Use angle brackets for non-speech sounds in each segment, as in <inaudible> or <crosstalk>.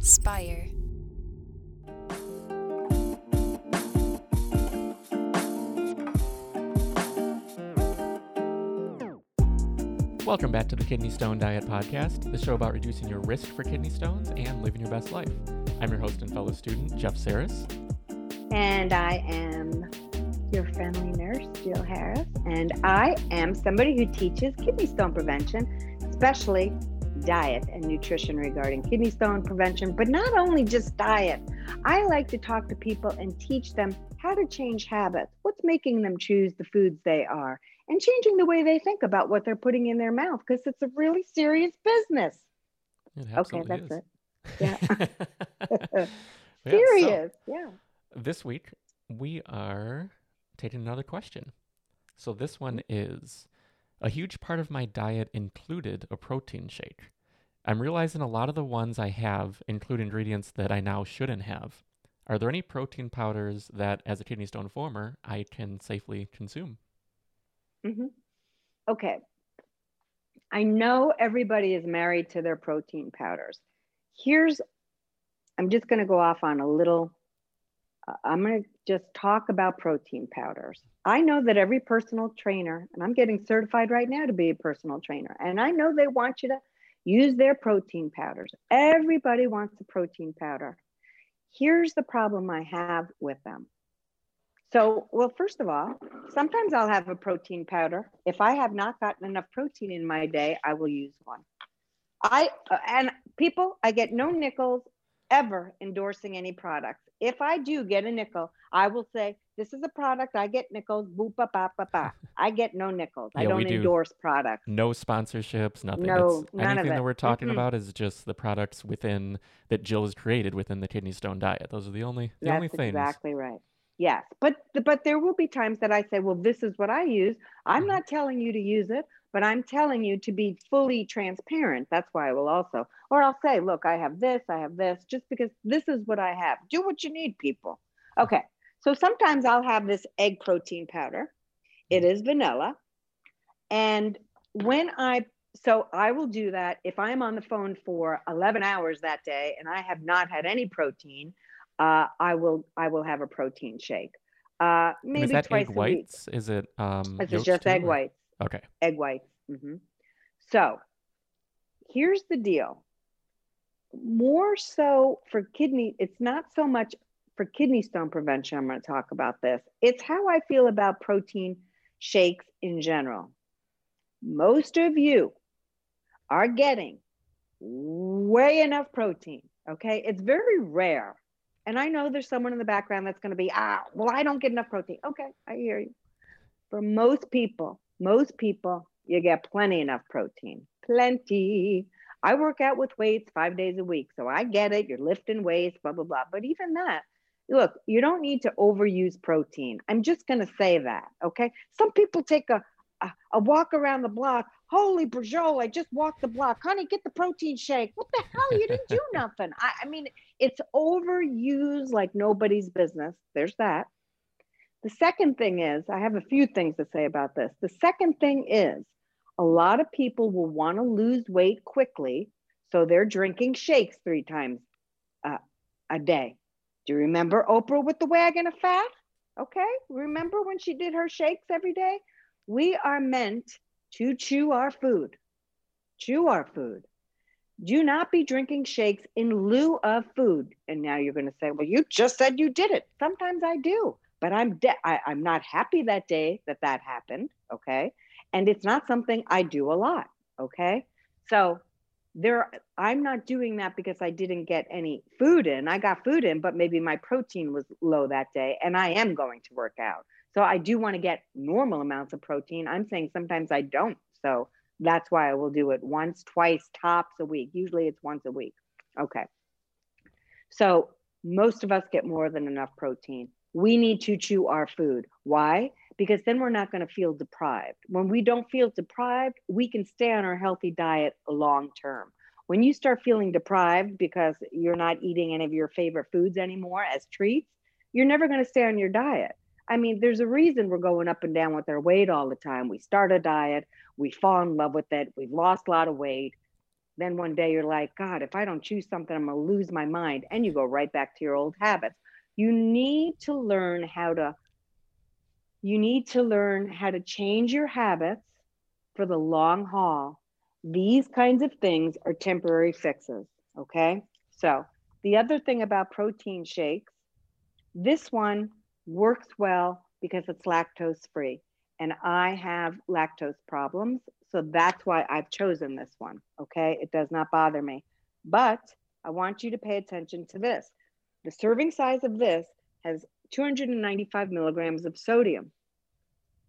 Spire. Welcome back to the Kidney Stone Diet Podcast, the show about reducing your risk for kidney stones and living your best life. I'm your host and fellow student, Jeff Saris. And I am your friendly nurse, Jill Harris. And I am somebody who teaches kidney stone prevention, especially diet and nutrition regarding kidney stone prevention, but not only just diet. I like to talk to people and teach them how to change habits, what's making them choose the foods they are, and changing the way they think about what they're putting in their mouth because it's a really serious business. okay, that's is. it. <laughs> Yeah. <laughs> Yeah, so serious. yeah. this week, we are taking another question. So this one is a huge part of my diet included a protein shake. I'm realizing a lot of the ones I have include ingredients that I now shouldn't have. Are there any protein powders that, as a kidney stone former, I can safely consume? hmm Okay. I know everybody is married to their protein powders. Here's, I'm just going to go off on a little, uh, I'm going to just talk about protein powders. I know that every personal trainer, and I'm getting certified right now to be a personal trainer, and I know they want you to use their protein powders. Everybody wants a protein powder. Here's the problem I have with them. So, well, first of all, sometimes I'll have a protein powder. If I have not gotten enough protein in my day, I will use one. I uh, and people, I get no nickels ever endorsing any products. If I do get a nickel, I will say this is a product. I get nickels. Boop ba ba ba ba. I get no nickels. I Yeah, we don't do. endorse products. No sponsorships, nothing. No, It's- none of anything that we're talking Mm-mm. about is just the products within that Jill has created within the kidney stone diet. Those are the only the That's only things. exactly right. Yes, but but there will be times that I say, well, this is what I use. I'm Mhm. not telling you to use it, but I'm telling you to be fully transparent. That's why I will also, or I'll say, look, I have this, I have this, just because this is what I have. Do what you need, people. Okay, so sometimes I'll have this egg protein powder. It is vanilla, and when I so I will do that if I'm on the phone for 11 hours that day and I have not had any protein uh, I will I will have a protein shake. Uh, And maybe is that twice egg a week. Is it um is yolks just too, egg or- whites. Okay. Egg whites. hmm So here's the deal. More so for kidney, it's not so much for kidney stone prevention. I'm going to talk about this. It's how I feel about protein shakes in general. Most of you are getting way enough protein. Okay. It's very rare. And I know there's someone in the background that's going to be, ah, well, I don't get enough protein. Okay. I hear you. For most people, most people, you get plenty enough protein. Plenty. I work out with weights five days a week. So I get it. You're lifting weights, blah, blah, blah. But even that, look, you don't need to overuse protein. I'm just going to say that. Okay. Some people take a, a, a walk around the block. Holy Brajol, I just walked the block. Honey, get the protein shake. What the hell? You didn't do <laughs> nothing. I, I mean, it's overused like nobody's business. There's that. The second thing is, I have a few things to say about this. The second thing is, a lot of people will want to lose weight quickly. So they're drinking shakes three times uh, a day. Do you remember Oprah with the wagon of fat? Okay. Remember when she did her shakes every day? We are meant to chew our food. Chew our food. Do not be drinking shakes in lieu of food. And now you're going to say, well, you just said you did it. Sometimes I do, but I'm de- I, I'm not happy that day that that happened. Okay. And it's not something I do a lot. Okay. So there, I'm not doing that because I didn't get any food in. I got food in, but maybe my protein was low that day and I am going to work out. So I do want to get normal amounts of protein. I'm saying sometimes I don't. So that's why I will do it once, twice, tops a week. Usually it's once a week. Okay. So most of us get more than enough protein. We need to chew our food. Why? Because then we're not going to feel deprived. When we don't feel deprived, we can stay on our healthy diet long term. When you start feeling deprived because you're not eating any of your favorite foods anymore as treats, you're never going to stay on your diet. I mean, there's a reason we're going up and down with our weight all the time. We start a diet, we fall in love with it, we've lost a lot of weight. then one day you're like, God, if I don't choose something, I'm going to lose my mind. And you go right back to your old habits. You need to learn how to you need to learn how to change your habits for the long haul. These kinds of things are temporary fixes, okay? So, the other thing about protein shakes, this one works well because it's lactose free. And I have lactose problems. So that's why I've chosen this one. Okay. It does not bother me. But I want you to pay attention to this. The serving size of this has 295 milligrams of sodium.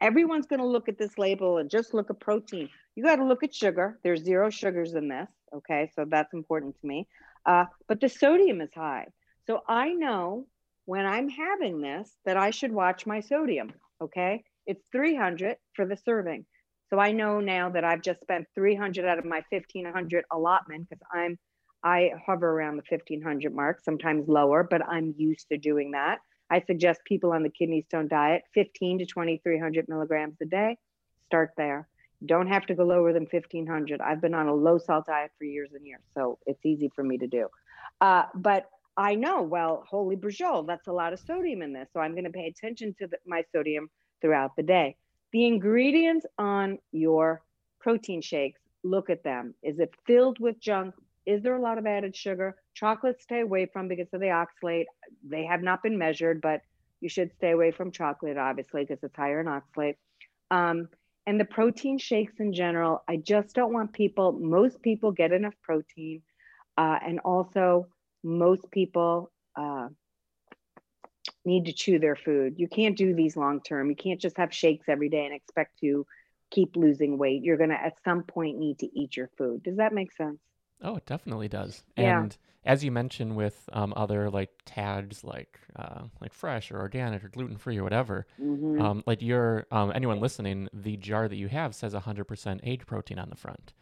Everyone's going to look at this label and just look at protein. You got to look at sugar. There's zero sugars in this. Okay. So that's important to me. Uh, but the sodium is high. So I know when I'm having this that I should watch my sodium. Okay. It's 300 for the serving. So I know now that I've just spent 300 out of my 1500 allotment because I'm I hover around the 1500 mark, sometimes lower, but I'm used to doing that. I suggest people on the kidney stone diet 15 to 2300 milligrams a day. Start there. Don't have to go lower than 1500. I've been on a low salt diet for years and years, so it's easy for me to do. Uh, but I know, well, holy brujol, that's a lot of sodium in this. So I'm going to pay attention to the, my sodium throughout the day. The ingredients on your protein shakes, look at them. Is it filled with junk? Is there a lot of added sugar? Chocolate, stay away from because of the oxalate. They have not been measured, but you should stay away from chocolate, obviously, because it's higher in oxalate. Um, and the protein shakes in general, I just don't want people, most people get enough protein. Uh, and also, most people uh, need to chew their food. You can't do these long term. You can't just have shakes every day and expect to keep losing weight. You're going to at some point need to eat your food. Does that make sense? Oh, it definitely does. Yeah. And as you mentioned with um, other like tags like uh, like fresh or organic or gluten free or whatever, Mhm. um, like your um, anyone listening, the jar that you have says 100% egg protein on the front,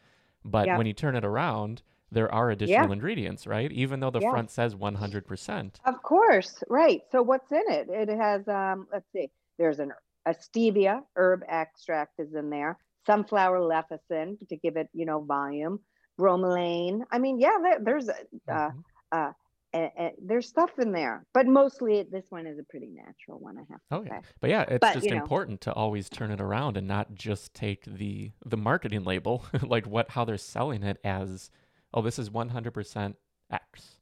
but Yeah. when you turn it around, there are additional ingredients, right? Even though the Yeah. front says 100%. Of course, right. So what's in it? It has um let's see. There's an a stevia herb extract is in there. Sunflower lecithin to give it, you know, volume. Bromelain. I mean, yeah, there, there's a, uh, Mhm. uh, a, there's stuff in there, but mostly this one is a pretty natural one. I have to Oh yeah, say. but yeah, it's But, just you know. important to always turn it around and not just take the the marketing label, <laughs> like what how they're selling it as, oh, this is 100% X.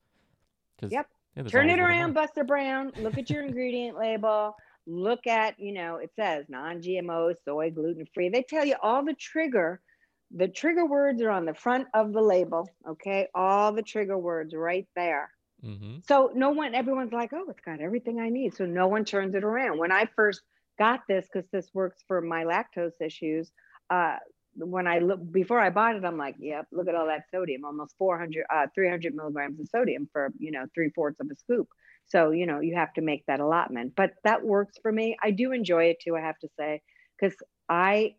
Yep. yeah, Turn it around. Buster Brown. Look at your <laughs> ingredient label. Look at, you know, it says non-GMO, soy, gluten-free. They tell you all the trigger. The trigger words are on the front of the label. Okay, all the trigger words right there. Mm-hmm. So no one, everyone's like, oh, it's got everything I need. So no one turns it around. When I first got this, because this works for my lactose issues, uh, when I look before I bought it, I'm like, yep, look at all that sodium, almost 400, uh, 300 milligrams of sodium for, you know, three fourths of a scoop. So, you know, you have to make that allotment, but that works for me. I do enjoy it too, I have to say, because I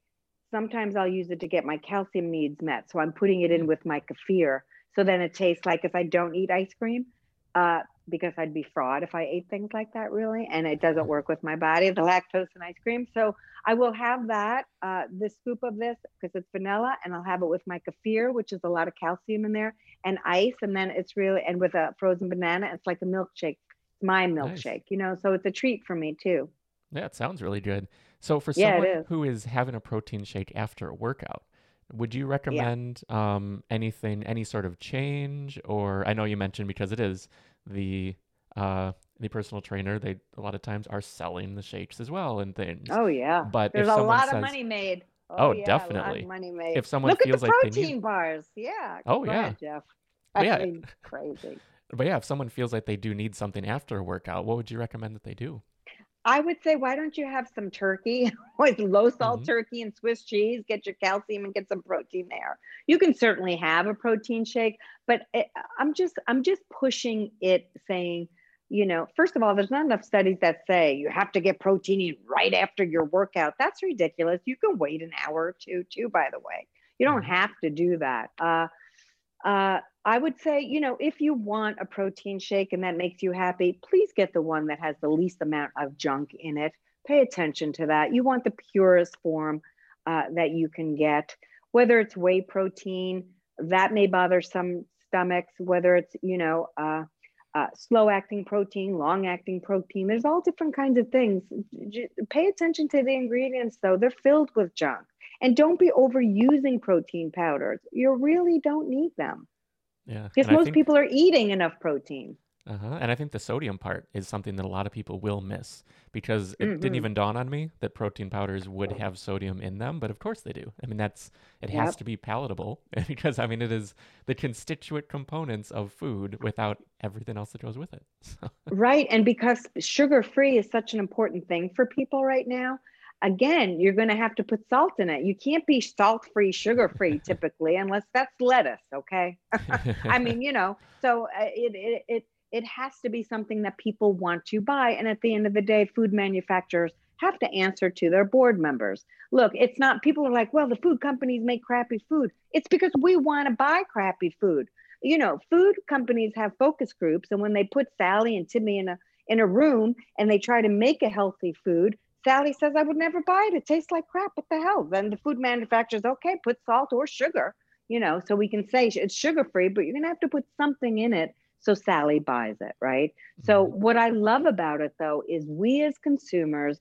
sometimes I'll use it to get my calcium needs met. So I'm putting it in with my kefir. So then it tastes like if I don't eat ice cream, uh, because I'd be fraud if I ate things like that, really. And it doesn't work with my body, the lactose and ice cream. So I will have that, uh, this scoop of this, because it's vanilla, and I'll have it with my kefir, which is a lot of calcium in there, and ice. And then it's really, and with a frozen banana, it's like a milkshake. It's my Nice. milkshake, you know? So it's a treat for me too. Yeah, it sounds really good. So for Yeah, someone is. who is having a protein shake after a workout, would you recommend um, anything, any sort of change? Or I know you mentioned because it is the uh, the personal trainer, they a lot of times are selling the shakes as well and things. Oh, yeah. But There's a lot says, of money made. Oh, yeah, A lot definitely. of money made. If someone Look feels at the like they protein need- bars. Yeah. Oh, yeah. ahead, Jeff. Yeah, crazy. But yeah, if someone feels like they do need something after a workout, what would you recommend that they do? I would say, why don't you have some turkey <laughs> with low salt Mhm. turkey and Swiss cheese? Get your calcium and get some protein there. You can certainly have a protein shake, but it, I'm just I'm just pushing it, saying, you know, first of all, there's not enough studies that say you have to get protein in right after your workout. That's ridiculous. You can wait an hour or two, too. By the way, you don't Mhm. have to do that. Uh, uh, I would say, you know, if you want a protein shake and that makes you happy, please get the one that has the least amount of junk in it. Pay attention to that. You want the purest form uh, that you can get, whether it's whey protein, that may bother some stomachs, whether it's, you know, uh, uh, slow acting protein, long acting protein. There's all different kinds of things. J- pay attention to the ingredients, though. They're filled with junk. And don't be overusing protein powders. You really don't need them. Yeah. Because most think- people are eating enough protein. Uh-huh. And I think the sodium part is something that a lot of people will miss because it Mhm. didn't even dawn on me that protein powders would have sodium in them, but of course they do. I mean, that's it has to be palatable <laughs> because I mean it is the constituent components of food without everything else that goes with it. <laughs> So, Right. And because sugar free is such an important thing for people right now, again, you're going to have to put salt in it. You can't be salt free, sugar free <laughs> typically, unless that's lettuce. Okay. <laughs> I mean, you know, so uh, it, it, it, it has to be something that people want to buy. And at the end of the day, food manufacturers have to answer to their board members. Look, it's not people are like, well, the food companies make crappy food. It's because we want to buy crappy food. You know, food companies have focus groups, and when they put Sally and Timmy in a in a room and they try to make a healthy food, Sally says, I would never buy it. It tastes like crap. What the hell? Then the food manufacturer's okay, put salt or sugar, you know, so we can say it's sugar free, but you're going to have to put something in it so Sally buys it, right? So, Mhm. what I love about it though is we as consumers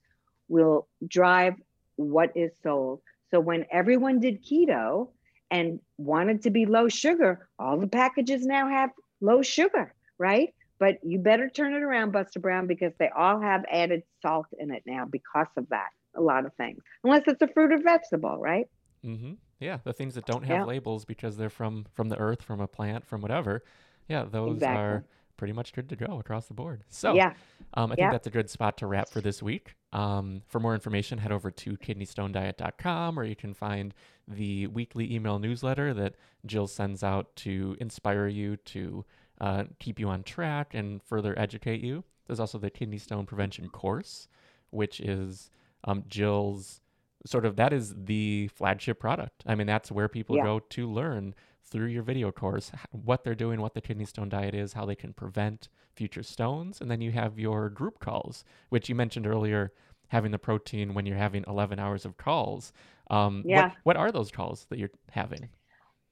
will drive what is sold. So, when everyone did keto and wanted to be low sugar, all the packages now have low sugar, right? But you better turn it around, Buster Brown, because they all have added salt in it now because of that. A lot of things, unless it's a fruit or vegetable, right? Mm-hmm. Yeah, the things that don't have Yeah. labels because they're from from the earth, from a plant, from whatever. Yeah, those Exactly. are pretty much good to go across the board. So, yeah, um, I think Yeah. that's a good spot to wrap for this week. Um, for more information, head over to kidneystonediet.com, where you can find the weekly email newsletter that Jill sends out to inspire you to uh, keep you on track and further educate you. There's also the kidney stone prevention course, which is um, Jill's sort of that is the flagship product. I mean, that's where people Yeah. go to learn through your video course what they're doing, what the kidney stone diet is, how they can prevent future stones, and then you have your group calls, which you mentioned earlier, having the protein when you're having 11 hours of calls. Um, Yeah. What, what are those calls that you're having?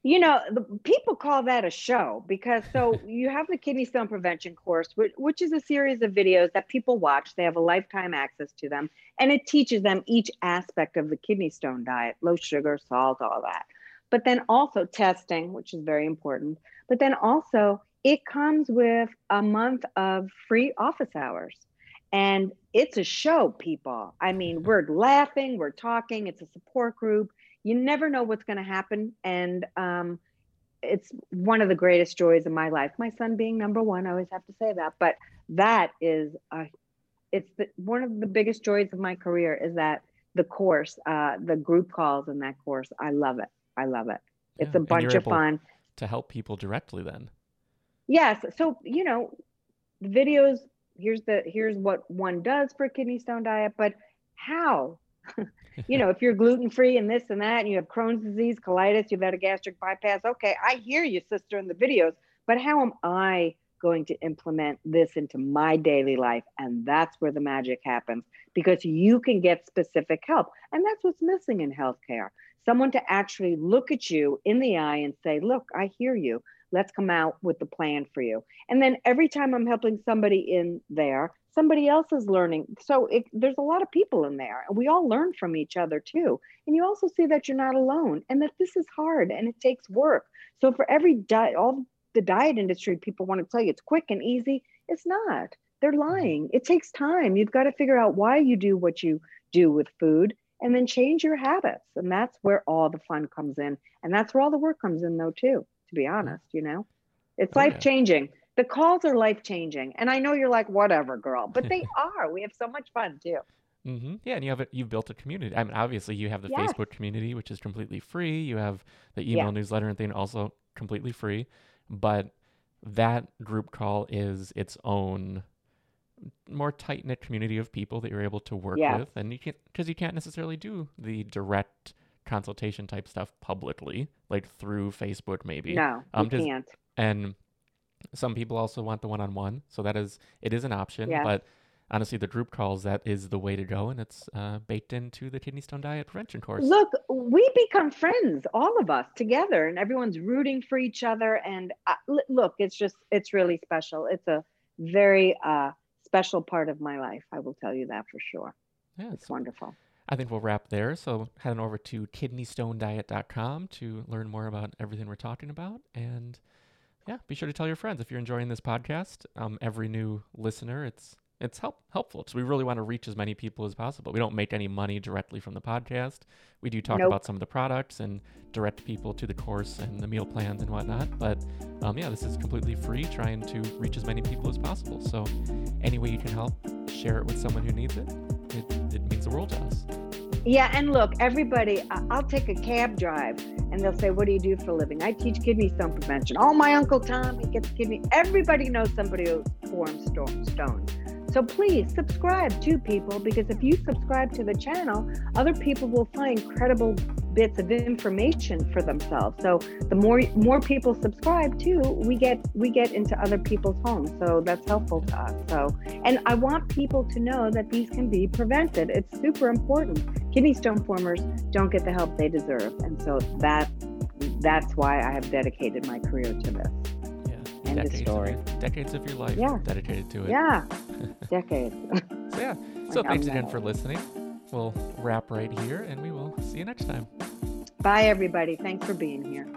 You know, the people call that a show because so <laughs> you have the kidney stone prevention course, which, which is a series of videos that people watch. They have a lifetime access to them, and it teaches them each aspect of the kidney stone diet low sugar, salt, all that. But then also testing, which is very important. But then also, it comes with a month of free office hours. And it's a show, people. I mean, mm-hmm. we're laughing, we're talking, it's a support group you never know what's going to happen and um, it's one of the greatest joys of my life my son being number one i always have to say that but that is a, it's the, one of the biggest joys of my career is that the course uh, the group calls in that course i love it i love it. It's a bunch of fun. To help people directly, then. yes so you know the videos here's the here's what one does for a kidney stone diet but how <laughs> you know if you're gluten free and this and that and you have crohn's disease colitis you've had a gastric bypass okay i hear you sister in the videos but how am i going to implement this into my daily life? And that's where the magic happens because you can get specific help and that's what's missing in healthcare. Someone to actually look at you in the eye and say look i hear you. Let's come out with the plan for you. And then every time i'm helping somebody in there somebody else is learning. So it, there's a lot of people in there and we all learn from each other too. And you also see that you're not alone and that this is hard and it takes work. So for every diet all the diet industry people want to tell you it's quick and easy it's not. They're mm-hmm. lying. It takes time. You've got to figure out why you do what you do with food and then change your habits. And that's where all the fun comes in. And that's where all the work comes in though too to be honest you know? It's Oh, life changing the calls are life changing and i know you're like whatever girl but they <laughs> are we have so much fun too hmm Yeah, and you have it. You've built a community. I mean, obviously, you have the Yes. Facebook community, which is completely free. You have the email newsletter and thing, also completely free. But that group call is its own more tight knit community of people that you're able to work Yes. with, and you can't because you can't necessarily do the direct consultation type stuff publicly, like through Facebook, maybe. no Um, you does- can't and some people also want the one-on-one so that is it is an option Yes. but honestly, the group calls that is the way to go, and it's uh, baked into the kidney stone diet prevention course. Look, we become friends, all of us together, and everyone's rooting for each other. And uh, look, it's just, it's really special. It's a very uh, special part of my life. I will tell you that for sure. Yeah, it's wonderful. I think we'll wrap there. So head on over to kidneystonediet.com to learn more about everything we're talking about. And yeah, be sure to tell your friends if you're enjoying this podcast. Um, every new listener, it's it's help, helpful because we really want to reach as many people as possible. We don't make any money directly from the podcast. We do talk nope. about some of the products and direct people to the course and the meal plans and whatnot. But um, yeah, this is completely free, trying to reach as many people as possible. So any way you can help, share it with someone who needs it. It, it means the world to us. Yeah, and look, everybody, I'll take a cab drive and they'll say, What do you do for a living? I teach kidney stone prevention. Oh, my Uncle Tom, he gets kidney. Everybody knows somebody who forms stone. So please subscribe to people because if you subscribe to the channel, other people will find credible bits of information for themselves. So the more more people subscribe too, we get we get into other people's homes. So that's helpful to us. So and I want people to know that these can be prevented. It's super important. Kidney stone formers don't get the help they deserve. And so that that's why I have dedicated my career to this. End decades of story. Of your, decades of your life yeah. dedicated to it. Yeah, <laughs> decades. so yeah. <laughs> So thanks again for listening. We'll wrap right here, and we will see you next time. Bye, everybody. Thanks for being here.